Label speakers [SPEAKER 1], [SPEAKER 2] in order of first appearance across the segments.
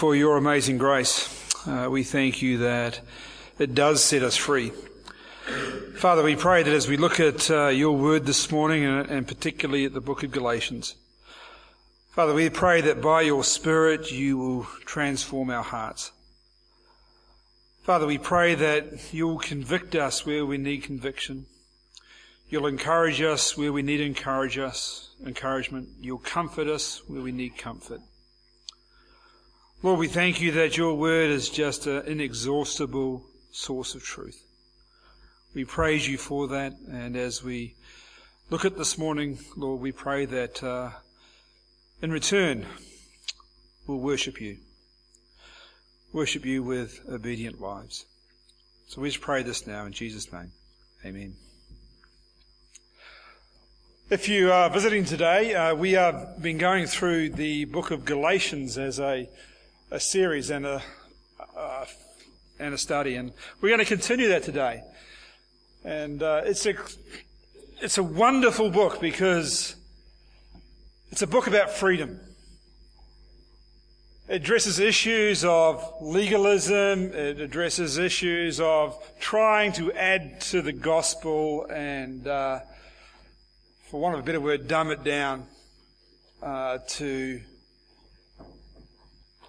[SPEAKER 1] for your amazing grace. Uh, we thank you that it does set us free. Father, we pray that as we look at uh, your word this morning, and, and particularly at the book of Galatians, Father, we pray that by your Spirit you will transform our hearts. Father, we pray that you'll convict us where we need conviction. You'll encourage us where we need encourage us, encouragement. You'll comfort us where we need comfort. Lord, we thank you that your word is just an inexhaustible source of truth. We praise you for that. And as we look at this morning, Lord, we pray that uh, in return, we'll worship you. Worship you with obedient lives. So we just pray this now in Jesus' name. Amen. If you are visiting today, uh, we have been going through the book of Galatians as a a series and a, uh, and a study, and we're going to continue that today. And uh, it's a it's a wonderful book because it's a book about freedom. It addresses issues of legalism. It addresses issues of trying to add to the gospel and, uh, for want of a better word, dumb it down uh, to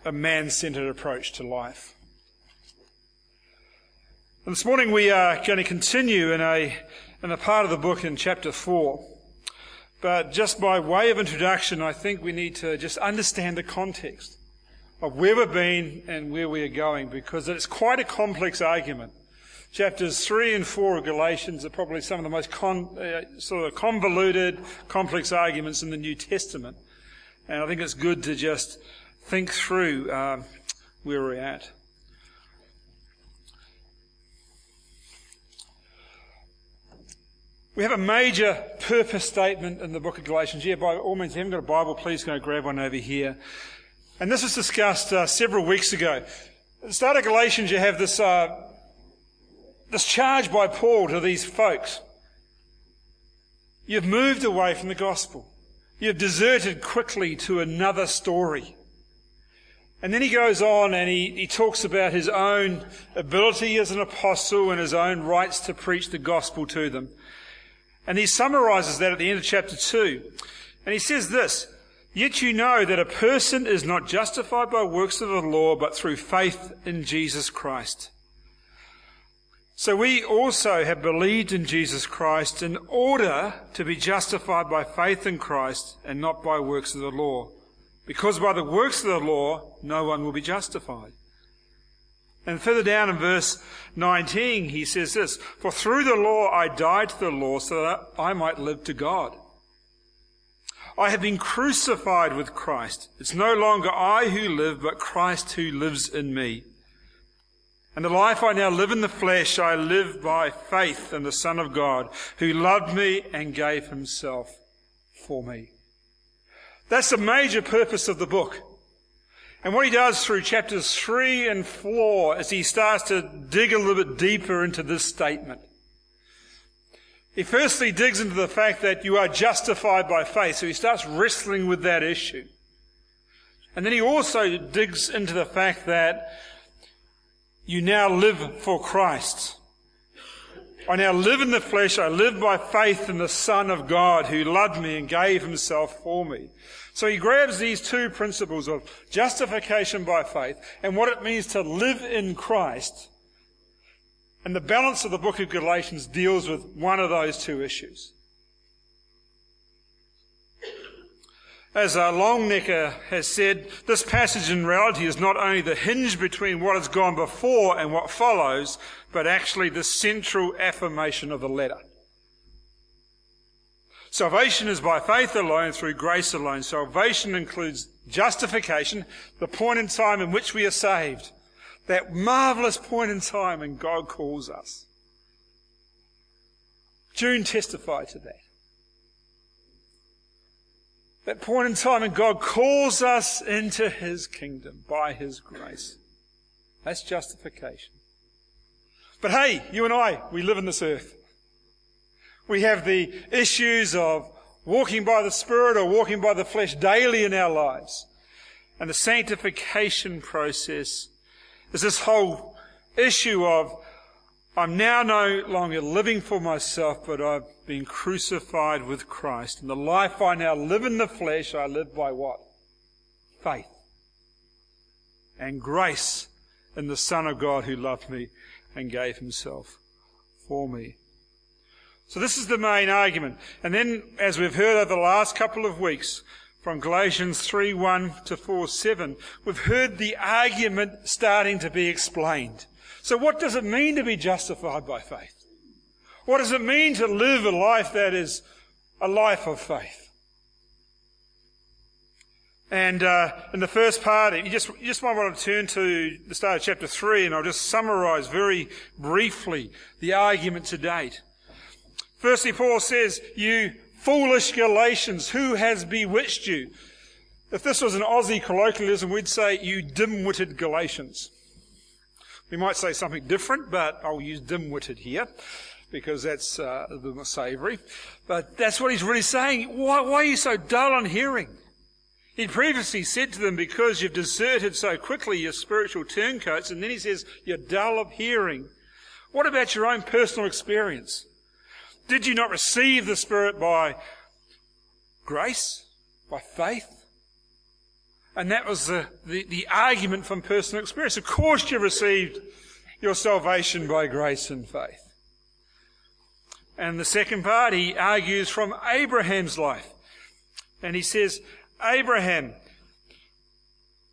[SPEAKER 1] a man centered approach to life. And this morning we are going to continue in a, in a part of the book in chapter 4. But just by way of introduction, I think we need to just understand the context of where we've been and where we are going because it's quite a complex argument. Chapters 3 and 4 of Galatians are probably some of the most con, uh, sort of convoluted, complex arguments in the New Testament. And I think it's good to just think through um, where we're at. We have a major purpose statement in the book of Galatians. Yeah, by all means, if you haven't got a Bible, please go grab one over here. And this was discussed uh, several weeks ago. At the start of Galatians, you have this, uh, this charge by Paul to these folks. You've moved away from the gospel. You've deserted quickly to another story. And then he goes on and he, he talks about his own ability as an apostle and his own rights to preach the gospel to them. And he summarizes that at the end of chapter 2. And he says this, Yet you know that a person is not justified by works of the law, but through faith in Jesus Christ. So we also have believed in Jesus Christ in order to be justified by faith in Christ and not by works of the law. Because by the works of the law, no one will be justified. And further down in verse 19, he says this, For through the law I died to the law so that I might live to God. I have been crucified with Christ. It's no longer I who live, but Christ who lives in me. And the life I now live in the flesh, I live by faith in the Son of God, who loved me and gave himself for me. That's the major purpose of the book. And what he does through chapters 3 and 4 is he starts to dig a little bit deeper into this statement. He firstly digs into the fact that you are justified by faith, so he starts wrestling with that issue. And then he also digs into the fact that you now live for Christ. I now live in the flesh. I live by faith in the Son of God who loved me and gave himself for me. So he grabs these two principles of justification by faith and what it means to live in Christ. And the balance of the book of Galatians deals with one of those two issues. As uh, Longenecker has said, this passage in reality is not only the hinge between what has gone before and what follows, but actually the central affirmation of the letter. Salvation is by faith alone, through grace alone. Salvation includes justification, the point in time in which we are saved. That marvelous point in time when God calls us. June testified to that. That point in time when God calls us into His kingdom by His grace. That's justification. But hey, you and I, we live in this earth. We have the issues of walking by the Spirit or walking by the flesh daily in our lives. and the sanctification process is this whole issue of I'm now no longer living for myself, but I've been crucified with Christ. And the life I now live in the flesh, I live by what? Faith. And grace in the Son of God who loved me and gave himself for me. So this is the main argument. And then, as we've heard over the last couple of weeks, from Galatians 3 1 to 4 7, we've heard the argument starting to be explained. So, what does it mean to be justified by faith? What does it mean to live a life that is a life of faith? And uh, in the first part, you just, you just might want to turn to the start of chapter 3, and I'll just summarize very briefly the argument to date. Firstly, Paul says, You foolish Galatians, who has bewitched you? If this was an Aussie colloquialism, we'd say, You dim witted Galatians. We might say something different, but I'll use dim-witted here because that's uh, a bit more savoury. But that's what he's really saying. Why, why are you so dull on hearing? He previously said to them, because you've deserted so quickly your spiritual turncoats, and then he says, you're dull of hearing. What about your own personal experience? Did you not receive the Spirit by grace, by faith? And that was the, the, the, argument from personal experience. Of course you received your salvation by grace and faith. And the second part, he argues from Abraham's life. And he says, Abraham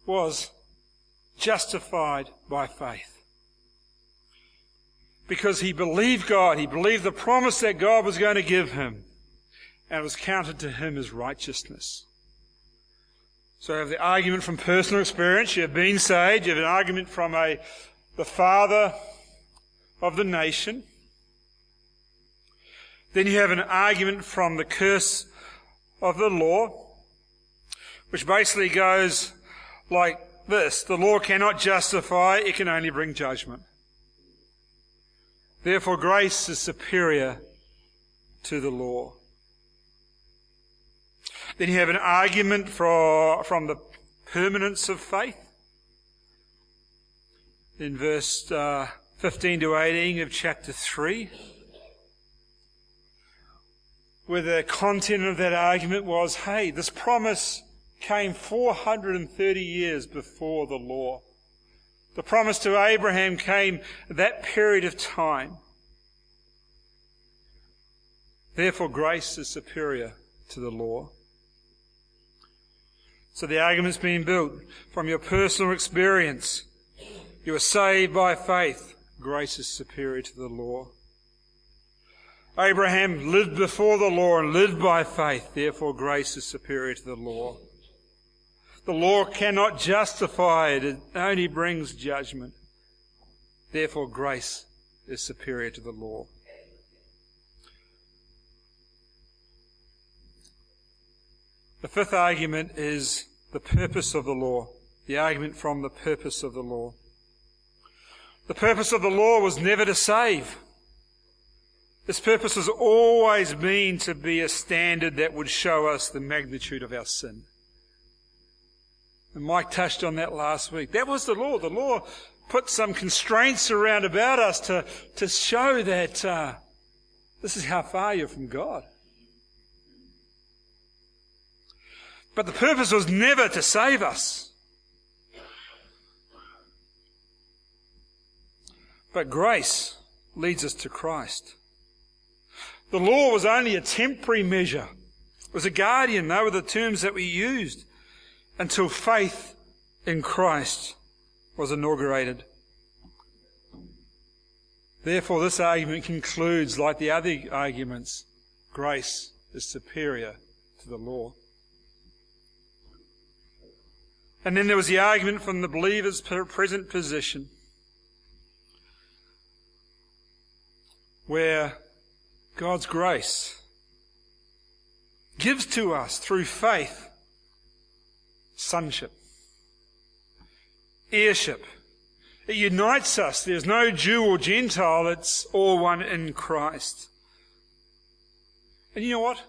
[SPEAKER 1] was justified by faith. Because he believed God, he believed the promise that God was going to give him, and it was counted to him as righteousness. So you have the argument from personal experience. You have been saved. You have an argument from a, the father of the nation. Then you have an argument from the curse of the law, which basically goes like this. The law cannot justify, it can only bring judgment. Therefore, grace is superior to the law. Then you have an argument for, from the permanence of faith. In verse uh, 15 to 18 of chapter 3, where the content of that argument was hey, this promise came 430 years before the law. The promise to Abraham came at that period of time. Therefore, grace is superior to the law. So the argument's being built from your personal experience. You are saved by faith. Grace is superior to the law. Abraham lived before the law and lived by faith. Therefore, grace is superior to the law. The law cannot justify it. It only brings judgment. Therefore, grace is superior to the law. The fifth argument is the purpose of the law. The argument from the purpose of the law. The purpose of the law was never to save. Its purpose has always been to be a standard that would show us the magnitude of our sin. And Mike touched on that last week. That was the law. The law put some constraints around about us to, to show that uh, this is how far you're from God. But the purpose was never to save us. But grace leads us to Christ. The law was only a temporary measure. It was a guardian. They were the terms that we used until faith in Christ was inaugurated. Therefore, this argument concludes, like the other arguments, grace is superior to the law. And then there was the argument from the believer's present position, where God's grace gives to us through faith sonship, heirship. It unites us. There's no Jew or Gentile, it's all one in Christ. And you know what?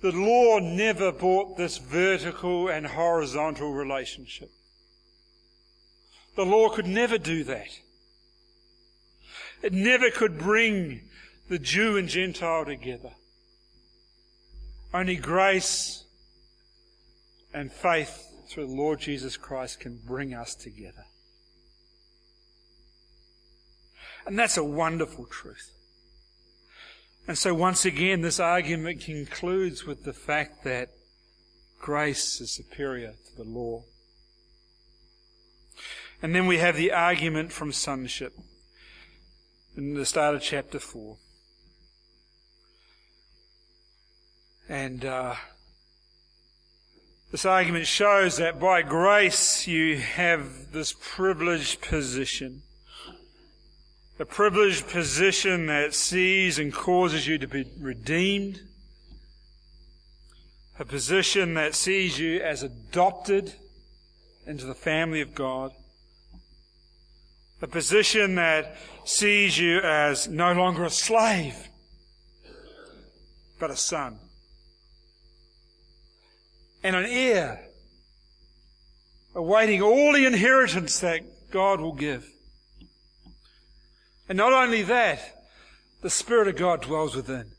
[SPEAKER 1] The law never brought this vertical and horizontal relationship. The law could never do that. It never could bring the Jew and Gentile together. Only grace and faith through the Lord Jesus Christ can bring us together. And that's a wonderful truth. And so once again, this argument concludes with the fact that grace is superior to the law. And then we have the argument from sonship in the start of chapter 4. And uh, this argument shows that by grace you have this privileged position. A privileged position that sees and causes you to be redeemed. A position that sees you as adopted into the family of God. A position that sees you as no longer a slave, but a son. And an heir, awaiting all the inheritance that God will give. And not only that, the Spirit of God dwells within.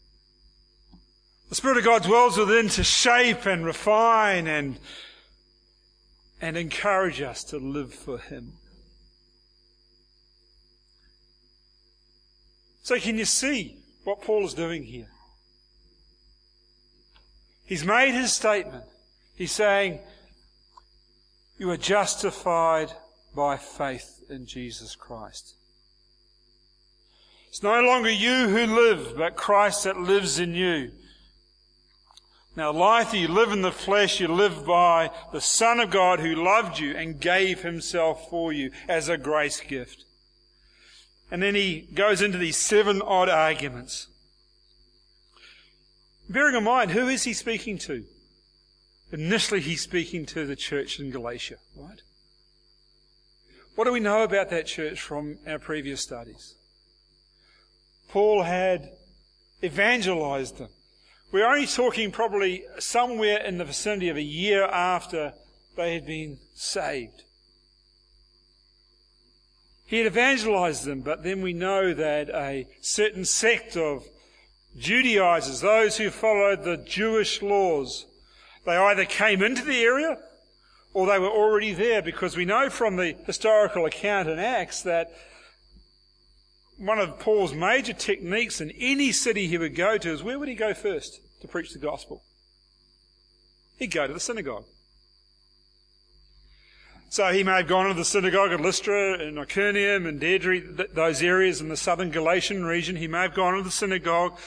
[SPEAKER 1] The Spirit of God dwells within to shape and refine and, and encourage us to live for Him. So can you see what Paul is doing here? He's made his statement. He's saying, You are justified by faith in Jesus Christ. It's no longer you who live, but Christ that lives in you. Now, life you live in the flesh, you live by the Son of God who loved you and gave himself for you as a grace gift. And then he goes into these seven odd arguments. Bearing in mind, who is he speaking to? Initially, he's speaking to the church in Galatia, right? What do we know about that church from our previous studies? Paul had evangelized them. We're only talking probably somewhere in the vicinity of a year after they had been saved. He had evangelized them, but then we know that a certain sect of Judaizers, those who followed the Jewish laws, they either came into the area or they were already there because we know from the historical account in Acts that one of Paul's major techniques in any city he would go to is where would he go first to preach the gospel? He'd go to the synagogue. So he may have gone to the synagogue at Lystra and Iconium and Derbe, those areas in the southern Galatian region. He may have gone to the synagogue.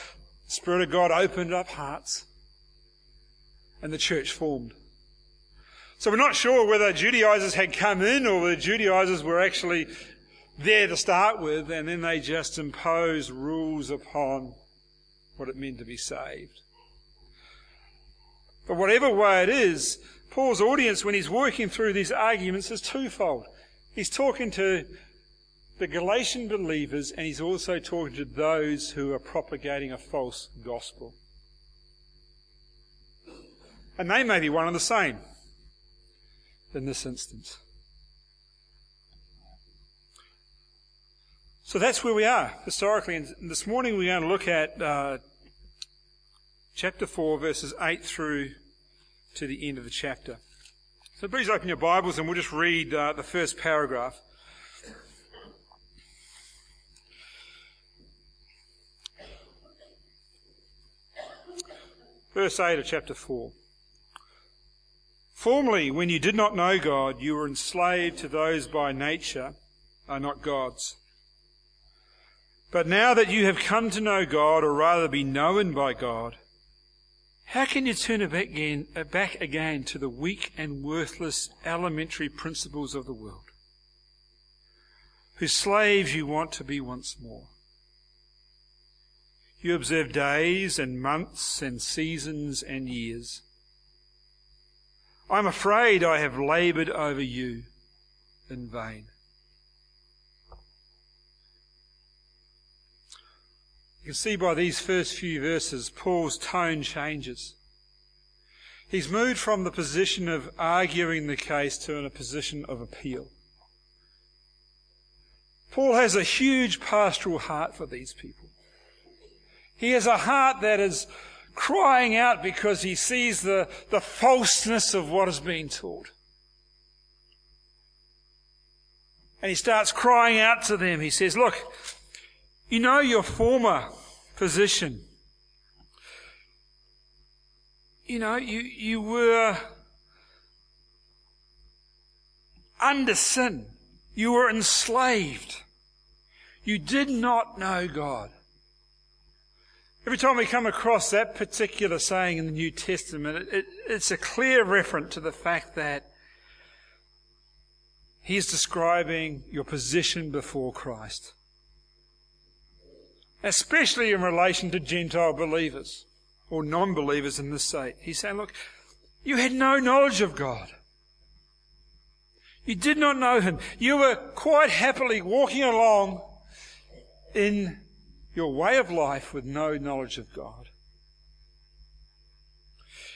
[SPEAKER 1] The Spirit of God opened up hearts and the church formed. So we're not sure whether Judaizers had come in or whether Judaizers were actually there to start with and then they just imposed rules upon what it meant to be saved. But whatever way it is, Paul's audience, when he's working through these arguments, is twofold. He's talking to the Galatian believers and he's also talking to those who are propagating a false gospel. And they may be one and the same in this instance. So that's where we are historically. And this morning we're going to look at uh, chapter 4, verses 8 through to the end of the chapter. So please open your Bibles and we'll just read uh, the first paragraph. Verse 8 of chapter 4. Formerly, when you did not know God, you were enslaved to those by nature are not God's. But now that you have come to know God, or rather be known by God, how can you turn back again, uh, back again to the weak and worthless elementary principles of the world? Whose slaves you want to be once more. You observe days and months and seasons and years. I'm afraid I have laboured over you in vain. You can see by these first few verses, Paul's tone changes. He's moved from the position of arguing the case to a position of appeal. Paul has a huge pastoral heart for these people. He has a heart that is crying out because he sees the, the falseness of what is being taught. And he starts crying out to them. He says, Look, you know your former position. You know, you, you were under sin. You were enslaved. You did not know God. Every time we come across that particular saying in the New Testament, it, it, it's a clear reference to the fact that he's describing your position before Christ, especially in relation to Gentile believers or non believers in this state. He's saying, Look, you had no knowledge of God. You did not know Him. You were quite happily walking along in your way of life with no knowledge of God.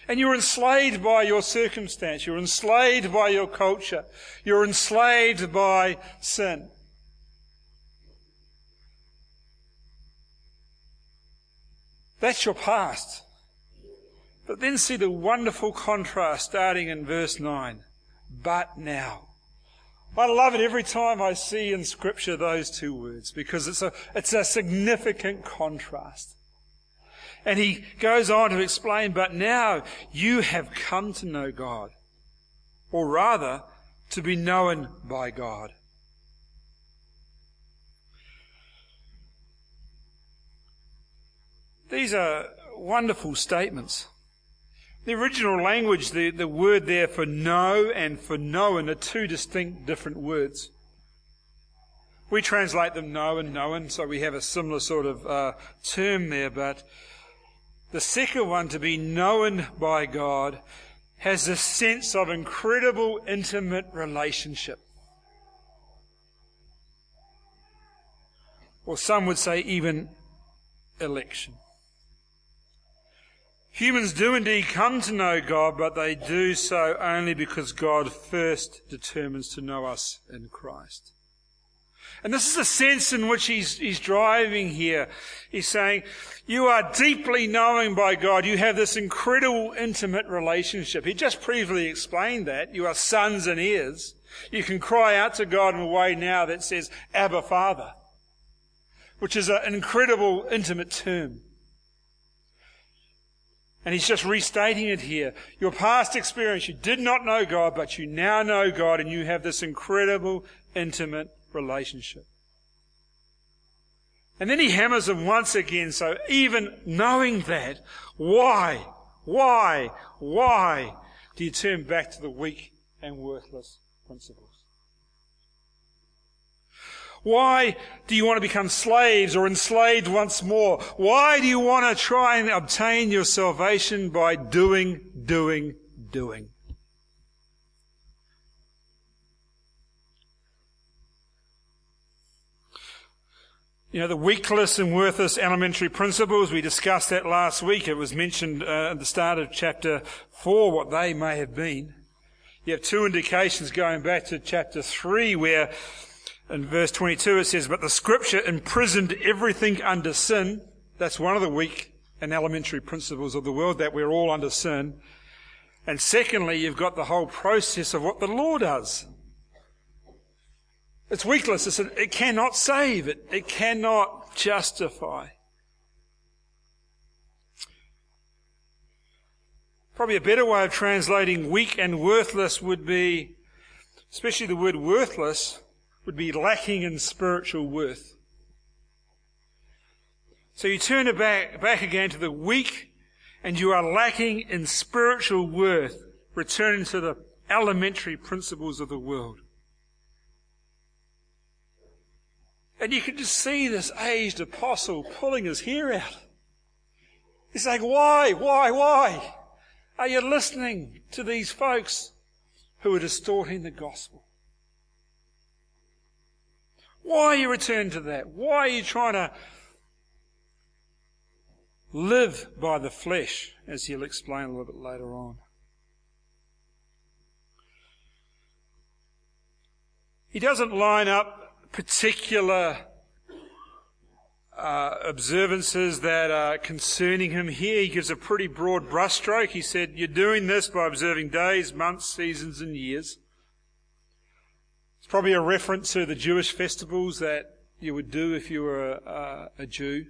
[SPEAKER 1] And you're enslaved by your circumstance. You're enslaved by your culture. You're enslaved by sin. That's your past. But then see the wonderful contrast starting in verse 9. But now. I love it every time I see in Scripture those two words because it's a, it's a significant contrast. And he goes on to explain, but now you have come to know God, or rather, to be known by God. These are wonderful statements. The original language, the, the word there for know and for known are two distinct different words. We translate them know and known, so we have a similar sort of uh, term there, but the second one, to be known by God, has a sense of incredible intimate relationship. Or some would say even election. Humans do indeed come to know God, but they do so only because God first determines to know us in Christ. And this is the sense in which he's, he's driving here. He's saying, you are deeply knowing by God. You have this incredible intimate relationship. He just previously explained that. You are sons and heirs. You can cry out to God in a way now that says, Abba Father, which is an incredible intimate term. And he's just restating it here. Your past experience, you did not know God, but you now know God and you have this incredible, intimate relationship. And then he hammers them once again. So even knowing that, why, why, why do you turn back to the weak and worthless principles? Why do you want to become slaves or enslaved once more? Why do you want to try and obtain your salvation by doing, doing, doing? You know, the weakless and worthless elementary principles, we discussed that last week. It was mentioned uh, at the start of chapter 4 what they may have been. You have two indications going back to chapter 3 where in verse 22 it says, But the scripture imprisoned everything under sin. That's one of the weak and elementary principles of the world, that we're all under sin. And secondly, you've got the whole process of what the law does. It's weakless. It's it cannot save. It, it cannot justify. Probably a better way of translating weak and worthless would be, especially the word worthless, would be lacking in spiritual worth. So you turn it back, back again to the weak and you are lacking in spiritual worth, returning to the elementary principles of the world. And you can just see this aged apostle pulling his hair out. He's saying, why, why, why are you listening to these folks who are distorting the gospel? Why are you returning to that? Why are you trying to live by the flesh, as he'll explain a little bit later on? He doesn't line up particular uh, observances that are concerning him here. He gives a pretty broad brushstroke. He said, You're doing this by observing days, months, seasons, and years. Probably a reference to the Jewish festivals that you would do if you were a, a, Jew.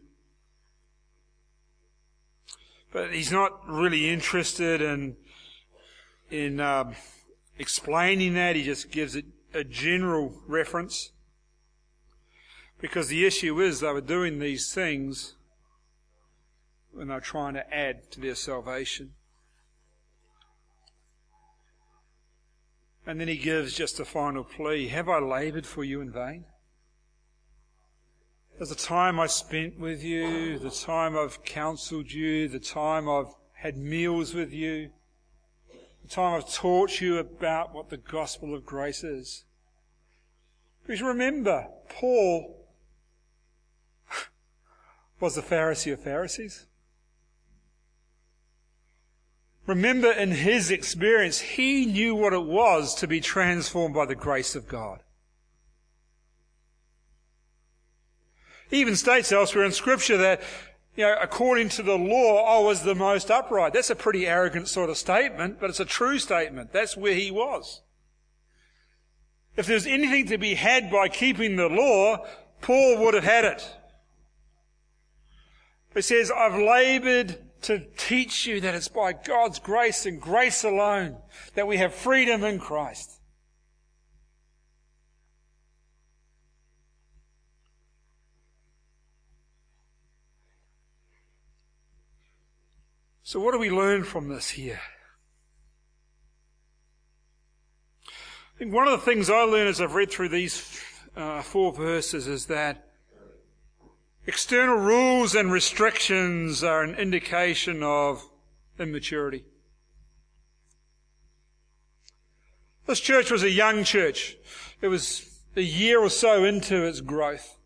[SPEAKER 1] But he's not really interested in, in um, explaining that. He just gives it a general reference. Because the issue is they were doing these things when they're trying to add to their salvation. And then he gives just a final plea Have I laboured for you in vain? Has the time I spent with you, the time I've counselled you, the time I've had meals with you, the time I've taught you about what the gospel of grace is? Because remember, Paul was the Pharisee of Pharisees. Remember, in his experience, he knew what it was to be transformed by the grace of God. He even states elsewhere in Scripture that, you know, according to the law, I was the most upright. That's a pretty arrogant sort of statement, but it's a true statement. That's where he was. If there's anything to be had by keeping the law, Paul would have had it. He says, I've labored to teach you that it's by God's grace and grace alone that we have freedom in Christ. So, what do we learn from this here? I think one of the things I learned as I've read through these uh, four verses is that External rules and restrictions are an indication of immaturity. This church was a young church. It was a year or so into its growth.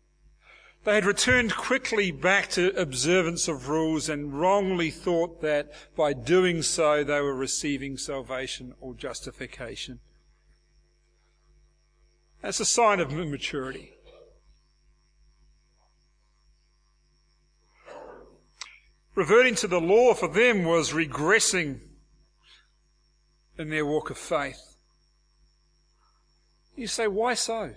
[SPEAKER 1] They had returned quickly back to observance of rules and wrongly thought that by doing so they were receiving salvation or justification. That's a sign of immaturity. Reverting to the law for them was regressing in their walk of faith. You say, why so?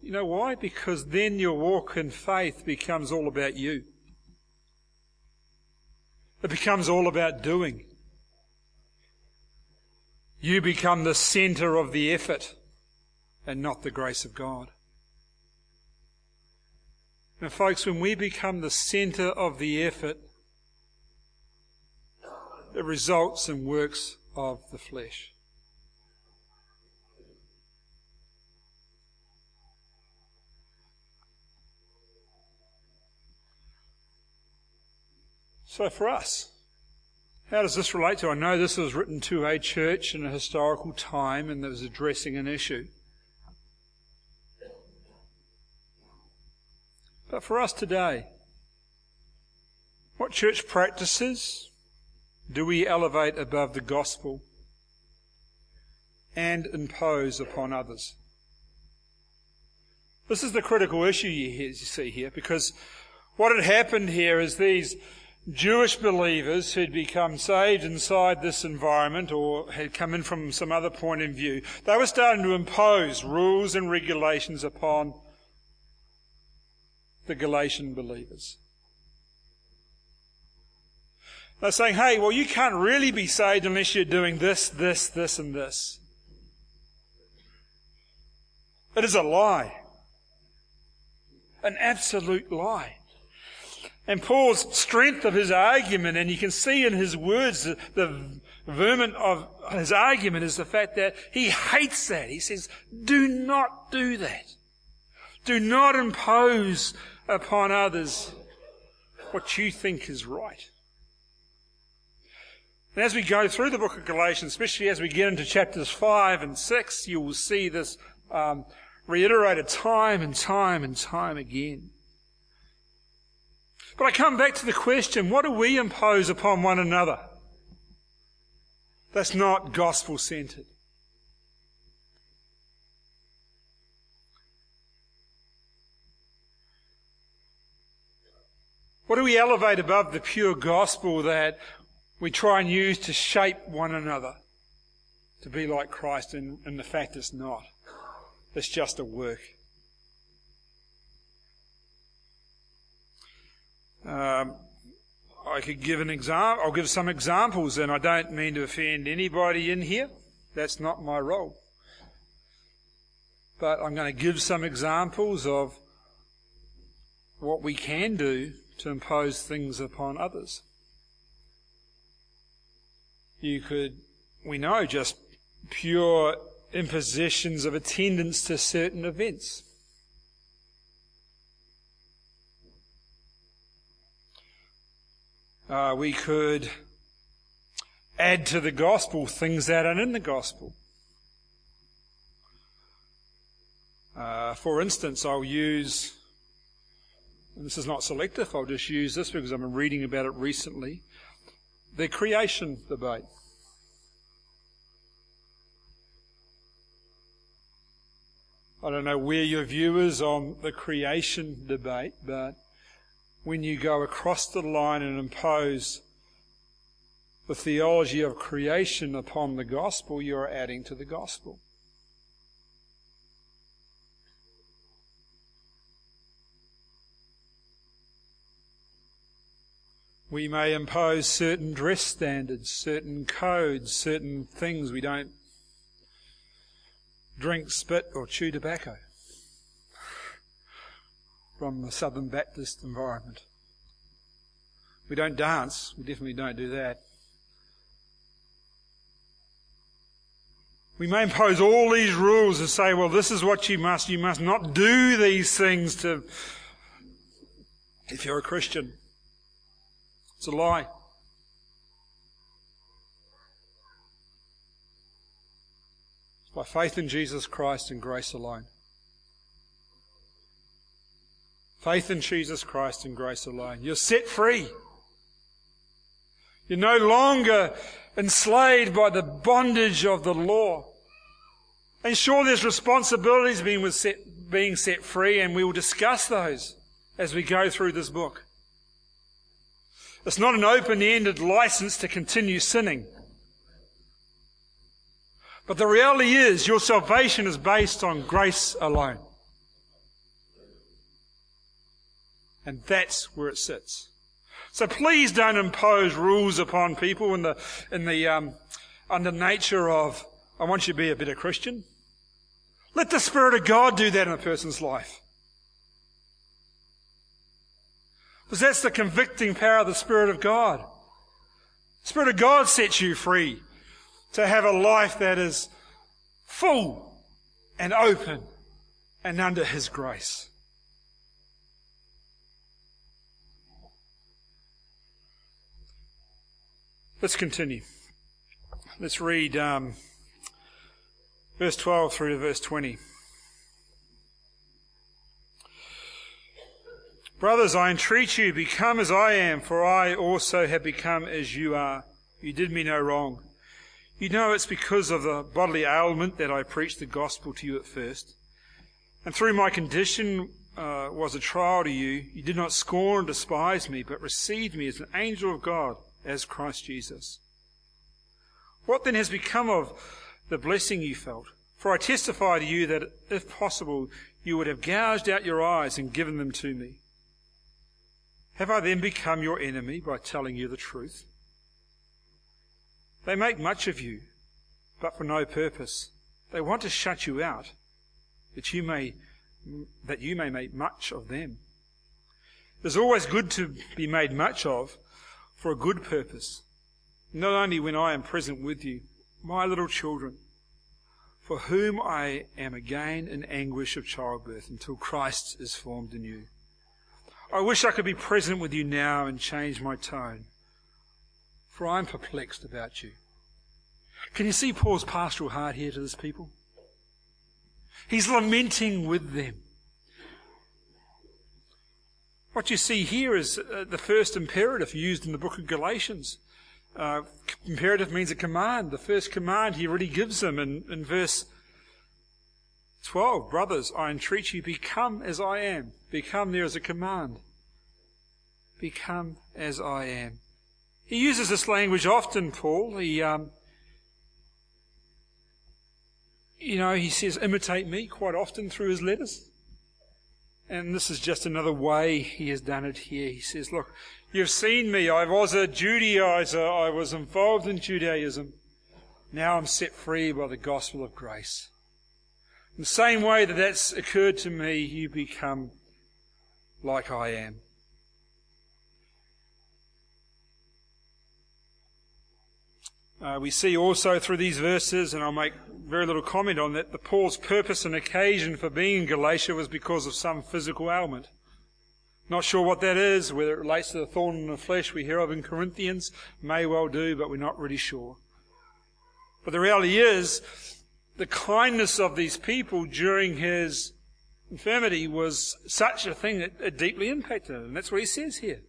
[SPEAKER 1] You know why? Because then your walk in faith becomes all about you. It becomes all about doing. You become the centre of the effort and not the grace of God. And folks, when we become the centre of the effort, it results in works of the flesh. So for us, how does this relate to? I know this was written to a church in a historical time and that was addressing an issue. But for us today, what church practices, do we elevate above the gospel and impose upon others? This is the critical issue you see here because what had happened here is these Jewish believers who'd become saved inside this environment or had come in from some other point of view, they were starting to impose rules and regulations upon the Galatian believers. They're saying, hey, well, you can't really be saved unless you're doing this, this, this, and this. It is a lie. An absolute lie. And Paul's strength of his argument, and you can see in his words the, the vermin of his argument is the fact that he hates that. He says, do not do that. Do not impose upon others what you think is right. And as we go through the book of Galatians, especially as we get into chapters 5 and 6, you will see this um, reiterated time and time and time again. But I come back to the question what do we impose upon one another? That's not gospel centered. What do we elevate above the pure gospel that we try and use to shape one another to be like Christ? And, and the fact it's not. It's just a work. Um, I could give an example. I'll give some examples, and I don't mean to offend anybody in here. That's not my role. But I'm going to give some examples of what we can do to impose things upon others. You could, we know, just pure impositions of attendance to certain events. Uh, we could add to the gospel things that aren't in the gospel. Uh, for instance, I'll use, this is not selective, I'll just use this because I've been reading about it recently, the creation debate. I don't know where your view is on the creation debate, but when you go across the line and impose the theology of creation upon the gospel, you're adding to the gospel. We may impose certain dress standards, certain codes, certain things. We don't drink, spit, or chew tobacco from the Southern Baptist environment. We don't dance. We definitely don't do that. We may impose all these rules and say, well, this is what you must. You must not do these things to, if you're a Christian. It's a lie. It's by faith in Jesus Christ and grace alone. Faith in Jesus Christ and grace alone. You're set free. You're no longer enslaved by the bondage of the law. And sure, there's responsibilities being set, being set free, and we will discuss those as we go through this book. It's not an open ended license to continue sinning. But the reality is, your salvation is based on grace alone. And that's where it sits. So please don't impose rules upon people in the, in the, um, under nature of, I want you to be a better Christian. Let the Spirit of God do that in a person's life. Because that's the convicting power of the Spirit of God. The Spirit of God sets you free to have a life that is full and open and under His grace. Let's continue. Let's read um, verse 12 through to verse 20. Brothers, I entreat you, become as I am, for I also have become as you are. You did me no wrong. You know it's because of the bodily ailment that I preached the gospel to you at first. And through my condition uh, was a trial to you. You did not scorn and despise me, but received me as an angel of God as Christ Jesus. What then has become of the blessing you felt? For I testify to you that if possible, you would have gouged out your eyes and given them to me. Have I then become your enemy by telling you the truth? They make much of you, but for no purpose. They want to shut you out, that you may, that you may make much of them. It is always good to be made much of, for a good purpose, not only when I am present with you, my little children, for whom I am again in anguish of childbirth until Christ is formed in you. I wish I could be present with you now and change my tone, for I'm perplexed about you. Can you see Paul's pastoral heart here to this people? He's lamenting with them. What you see here is uh, the first imperative used in the book of Galatians. Uh, imperative means a command. The first command he already gives them in, in verse 12. Brothers, I entreat you, become as I am. Become there as a command. become as I am. He uses this language often, Paul. He, um, you know, he says, imitate me quite often through his letters. And this is just another way he has done it here. He says, look, you've seen me. I was a Judaizer. I was involved in Judaism. Now I'm set free by the gospel of grace. In the same way that that's occurred to me, you become like I am. Uh, we see also through these verses, and I'll make very little comment on that, the Paul's purpose and occasion for being in Galatia was because of some physical ailment. Not sure what that is, whether it relates to the thorn in the flesh we hear of in Corinthians, may well do, but we're not really sure. But the reality is, the kindness of these people during his infirmity was such a thing that it deeply impacted him. And that's what he says here.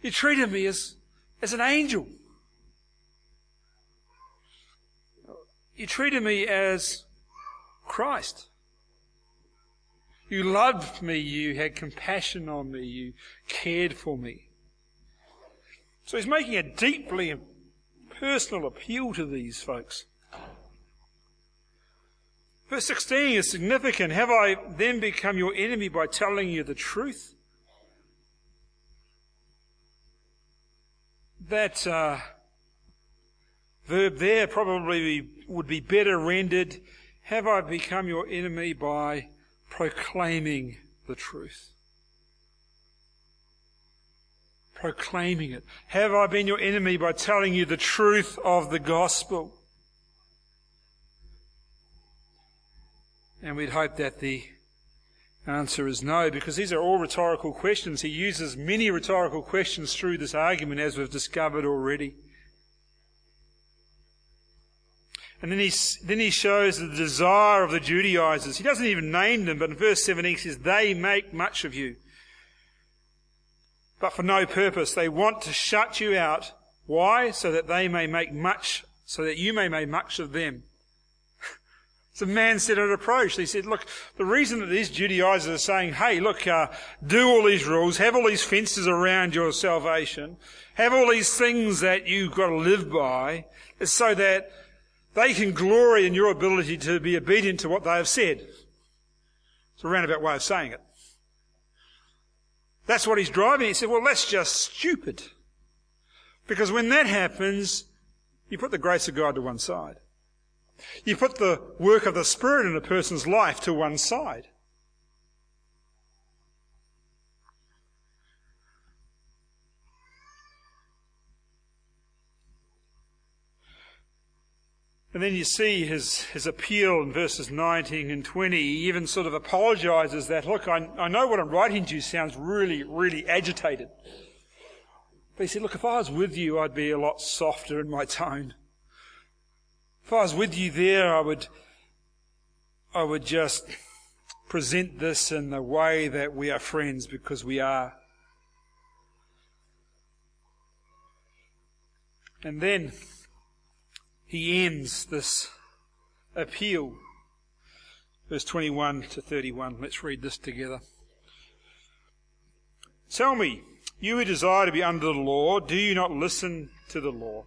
[SPEAKER 1] You treated me as, as an angel. You treated me as Christ. You loved me. You had compassion on me. You cared for me. So he's making a deeply personal appeal to these folks. Verse 16 is significant. Have I then become your enemy by telling you the truth? That uh, verb there probably would be better rendered, have I become your enemy by proclaiming the truth? Proclaiming it. Have I been your enemy by telling you the truth of the gospel? And we'd hope that the answer is no, because these are all rhetorical questions. He uses many rhetorical questions through this argument, as we've discovered already. And then he, then he shows the desire of the Judaizers. He doesn't even name them, but in verse 17 he says, They make much of you, but for no purpose. They want to shut you out. Why? So that they may make much, so that you may make much of them. It's a man-centered approach. He said, look, the reason that these Judaizers are saying, hey, look, uh, do all these rules, have all these fences around your salvation, have all these things that you've got to live by, is so that they can glory in your ability to be obedient to what they have said. It's a roundabout way of saying it. That's what he's driving. He said, well, that's just stupid. Because when that happens, you put the grace of God to one side. You put the work of the Spirit in a person's life to one side. And then you see his, his appeal in verses 19 and 20. He even sort of apologizes that, look, I, I know what I'm writing to you sounds really, really agitated. But he said, look, if I was with you, I'd be a lot softer in my tone. If I was with you there, I would, I would just present this in the way that we are friends because we are. And then he ends this appeal. Verse 21 to 31. Let's read this together. Tell me, you who desire to be under the law, do you not listen to the law?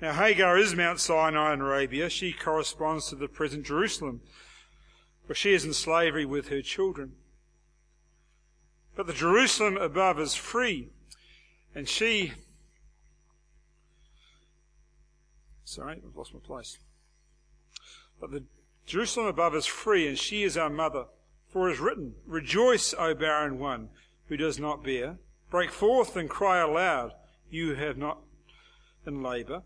[SPEAKER 1] Now, Hagar is Mount Sinai in Arabia. She corresponds to the present Jerusalem, where she is in slavery with her children. But the Jerusalem above is free, and she. Sorry, I've lost my place. But the Jerusalem above is free, and she is our mother. For it is written, Rejoice, O barren one who does not bear. Break forth and cry aloud, you have not in labour.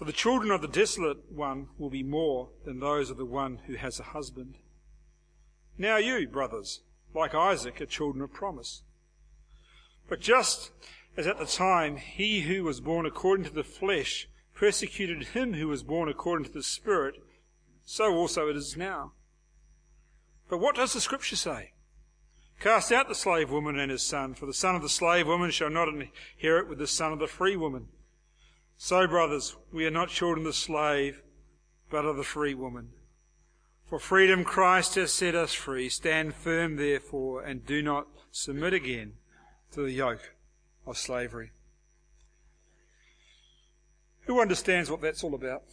[SPEAKER 1] For the children of the desolate one will be more than those of the one who has a husband. Now you, brothers, like Isaac, are children of promise. But just as at the time he who was born according to the flesh persecuted him who was born according to the Spirit, so also it is now. But what does the Scripture say? Cast out the slave woman and his son, for the son of the slave woman shall not inherit with the son of the free woman. So, brothers, we are not children of the slave, but of the free woman. For freedom Christ has set us free. Stand firm, therefore, and do not submit again to the yoke of slavery. Who understands what that's all about?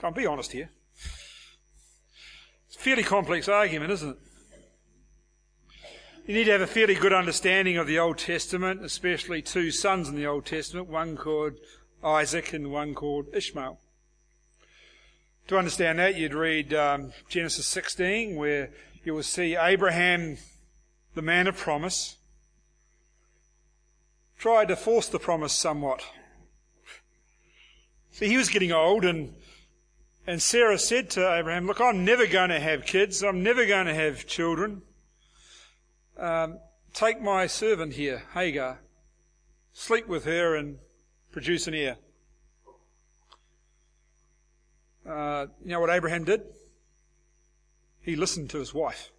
[SPEAKER 1] Can't be honest here. It's a fairly complex argument, isn't it? You need to have a fairly good understanding of the Old Testament, especially two sons in the Old Testament, one called Isaac and one called Ishmael. To understand that, you'd read um, Genesis 16, where you will see Abraham, the man of promise, tried to force the promise somewhat. See, he was getting old, and and Sarah said to Abraham, Look, I'm never going to have kids. I'm never going to have children. Um, take my servant here, Hagar, sleep with her, and produce an heir. Uh, you know what Abraham did? He listened to his wife.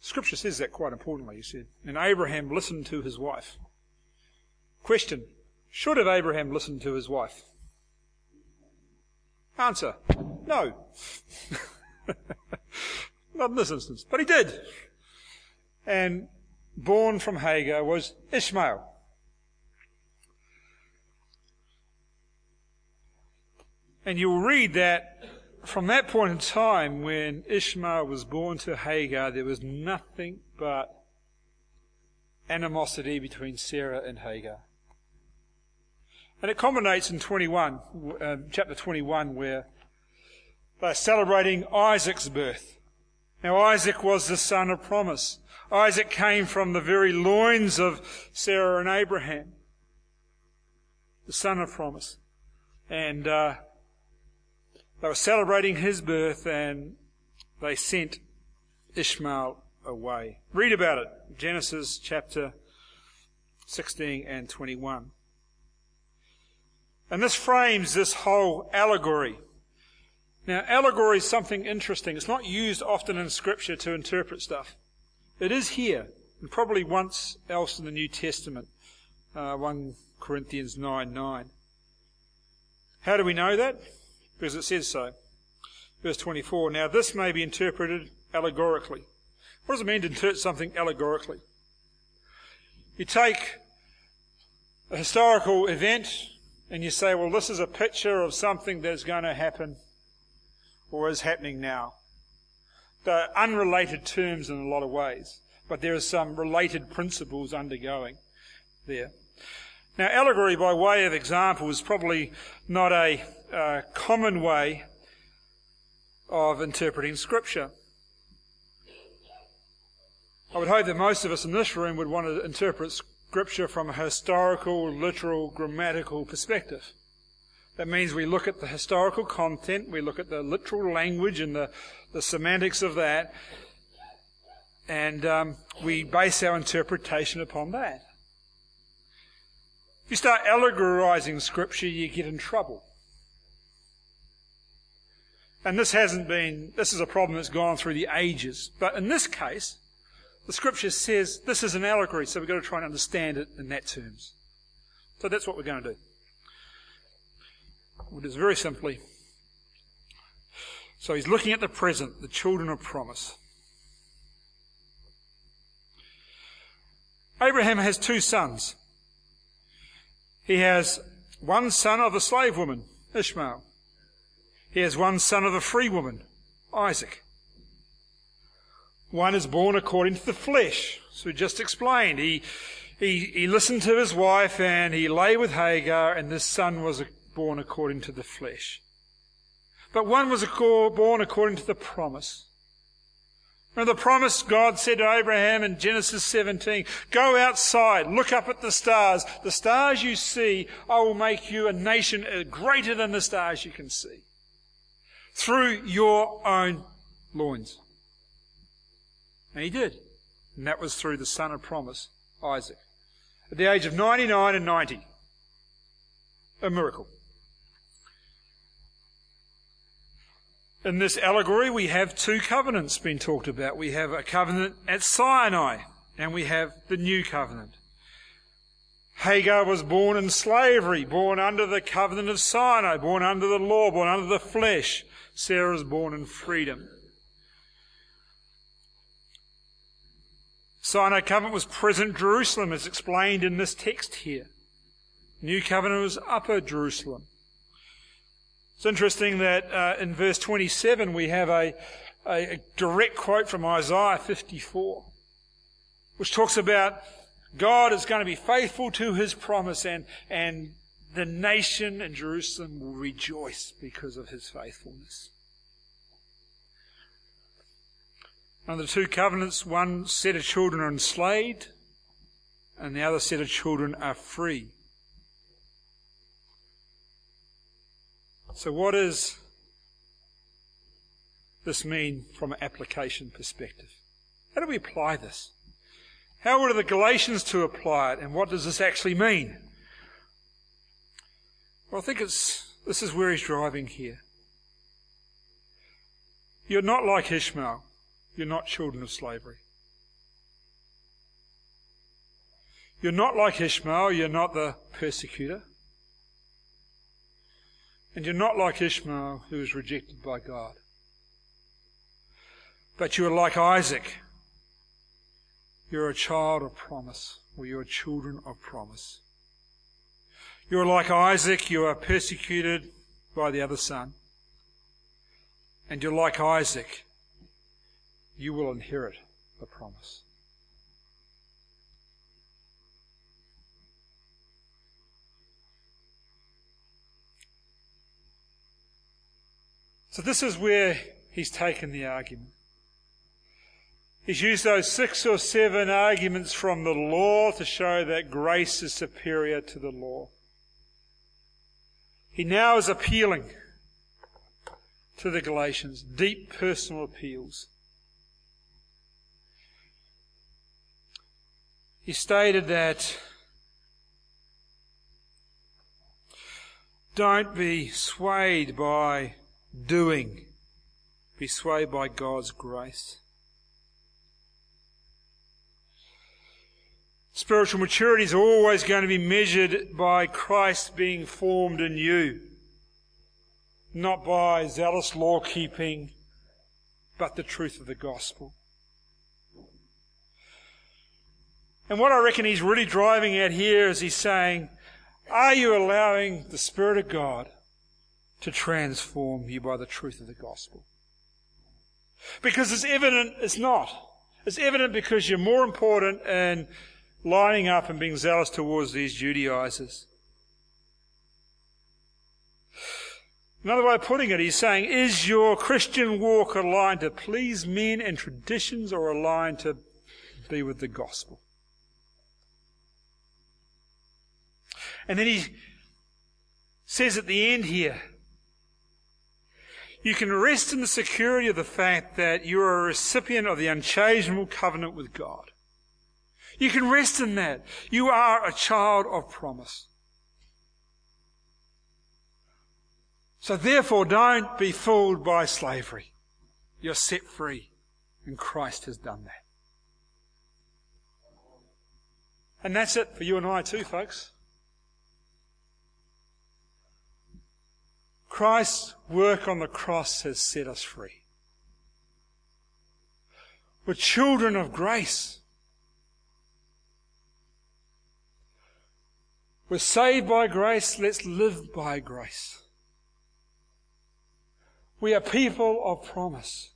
[SPEAKER 1] Scripture says that quite importantly, he said. And Abraham listened to his wife. Question Should have Abraham listened to his wife? Answer No. Not in this instance. But he did. And born from Hagar was Ishmael. And you'll read that from that point in time when Ishmael was born to Hagar, there was nothing but animosity between Sarah and Hagar. And it culminates in 21, uh, chapter 21, where they're celebrating Isaac's birth. Now, Isaac was the son of promise. Isaac came from the very loins of Sarah and Abraham, the son of promise. And uh, they were celebrating his birth and they sent Ishmael away. Read about it, Genesis chapter 16 and 21. And this frames this whole allegory. Now, allegory is something interesting. It's not used often in Scripture to interpret stuff. It is here, and probably once else in the New Testament, uh, 1 Corinthians 9 9. How do we know that? Because it says so. Verse 24. Now, this may be interpreted allegorically. What does it mean to interpret something allegorically? You take a historical event, and you say, well, this is a picture of something that's going to happen or is happening now. They're unrelated terms in a lot of ways, but there are some related principles undergoing there. Now, allegory by way of example is probably not a uh, common way of interpreting Scripture. I would hope that most of us in this room would want to interpret Scripture from a historical, literal, grammatical perspective. That means we look at the historical content, we look at the literal language and the, the semantics of that, and um, we base our interpretation upon that. If you start allegorizing Scripture, you get in trouble. And this hasn't been, this is a problem that's gone through the ages. But in this case, the scripture says this is an allegory, so we've got to try and understand it in that terms. So that's what we're going to do. Is very simply. So he's looking at the present, the children of promise. Abraham has two sons. He has one son of a slave woman, Ishmael. He has one son of a free woman, Isaac. One is born according to the flesh. So just explained. He, he, he listened to his wife and he lay with Hagar and this son was born according to the flesh. But one was born according to the promise. And the promise God said to Abraham in Genesis 17, go outside, look up at the stars. The stars you see, I will make you a nation greater than the stars you can see. Through your own loins. And he did. And that was through the son of promise, Isaac. At the age of 99 and 90. A miracle. In this allegory, we have two covenants being talked about. We have a covenant at Sinai, and we have the new covenant. Hagar was born in slavery, born under the covenant of Sinai, born under the law, born under the flesh. Sarah was born in freedom. Sinai covenant was present Jerusalem, as explained in this text here. New covenant was upper Jerusalem. It's interesting that uh, in verse 27 we have a, a, direct quote from Isaiah 54, which talks about God is going to be faithful to his promise and, and the nation in Jerusalem will rejoice because of his faithfulness. Under the two covenants, one set of children are enslaved and the other set of children are free. So, what does this mean from an application perspective? How do we apply this? How are the Galatians to apply it, and what does this actually mean? Well, I think it's this is where he's driving here. You're not like Ishmael. You're not children of slavery. You're not like Ishmael. You're not the persecutor. And you're not like Ishmael, who was rejected by God. But you are like Isaac. You're a child of promise, or you're children of promise. You're like Isaac, you are persecuted by the other son. And you're like Isaac, you will inherit the promise. So this is where he's taken the argument. He's used those six or seven arguments from the law to show that grace is superior to the law. He now is appealing to the Galatians, deep personal appeals. He stated that don't be swayed by doing. Be swayed by God's grace. Spiritual maturity is always going to be measured by Christ being formed in you, not by zealous law keeping, but the truth of the gospel. And what I reckon he's really driving at here is he's saying, Are you allowing the Spirit of God to transform you by the truth of the gospel. Because it's evident it's not. It's evident because you're more important in lining up and being zealous towards these Judaizers. Another way of putting it, he's saying, is your Christian walk aligned to please men and traditions or aligned to be with the gospel? And then he says at the end here, you can rest in the security of the fact that you are a recipient of the unchangeable covenant with God. You can rest in that. You are a child of promise. So therefore, don't be fooled by slavery. You're set free, and Christ has done that. And that's it for you and I too, folks. Christ's work on the cross has set us free. We're children of grace. We're saved by grace, let's live by grace. We are people of promise.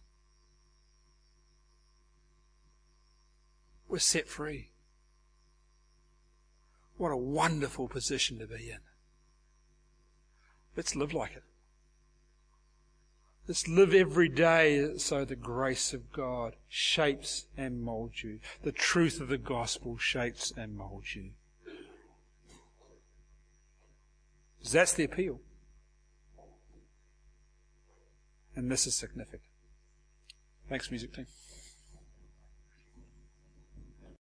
[SPEAKER 1] We're set free. What a wonderful position to be in. Let's live like it. Let's live every day so the grace of God shapes and molds you. The truth of the gospel shapes and molds you. Because that's the appeal. And this is significant. Thanks, music team.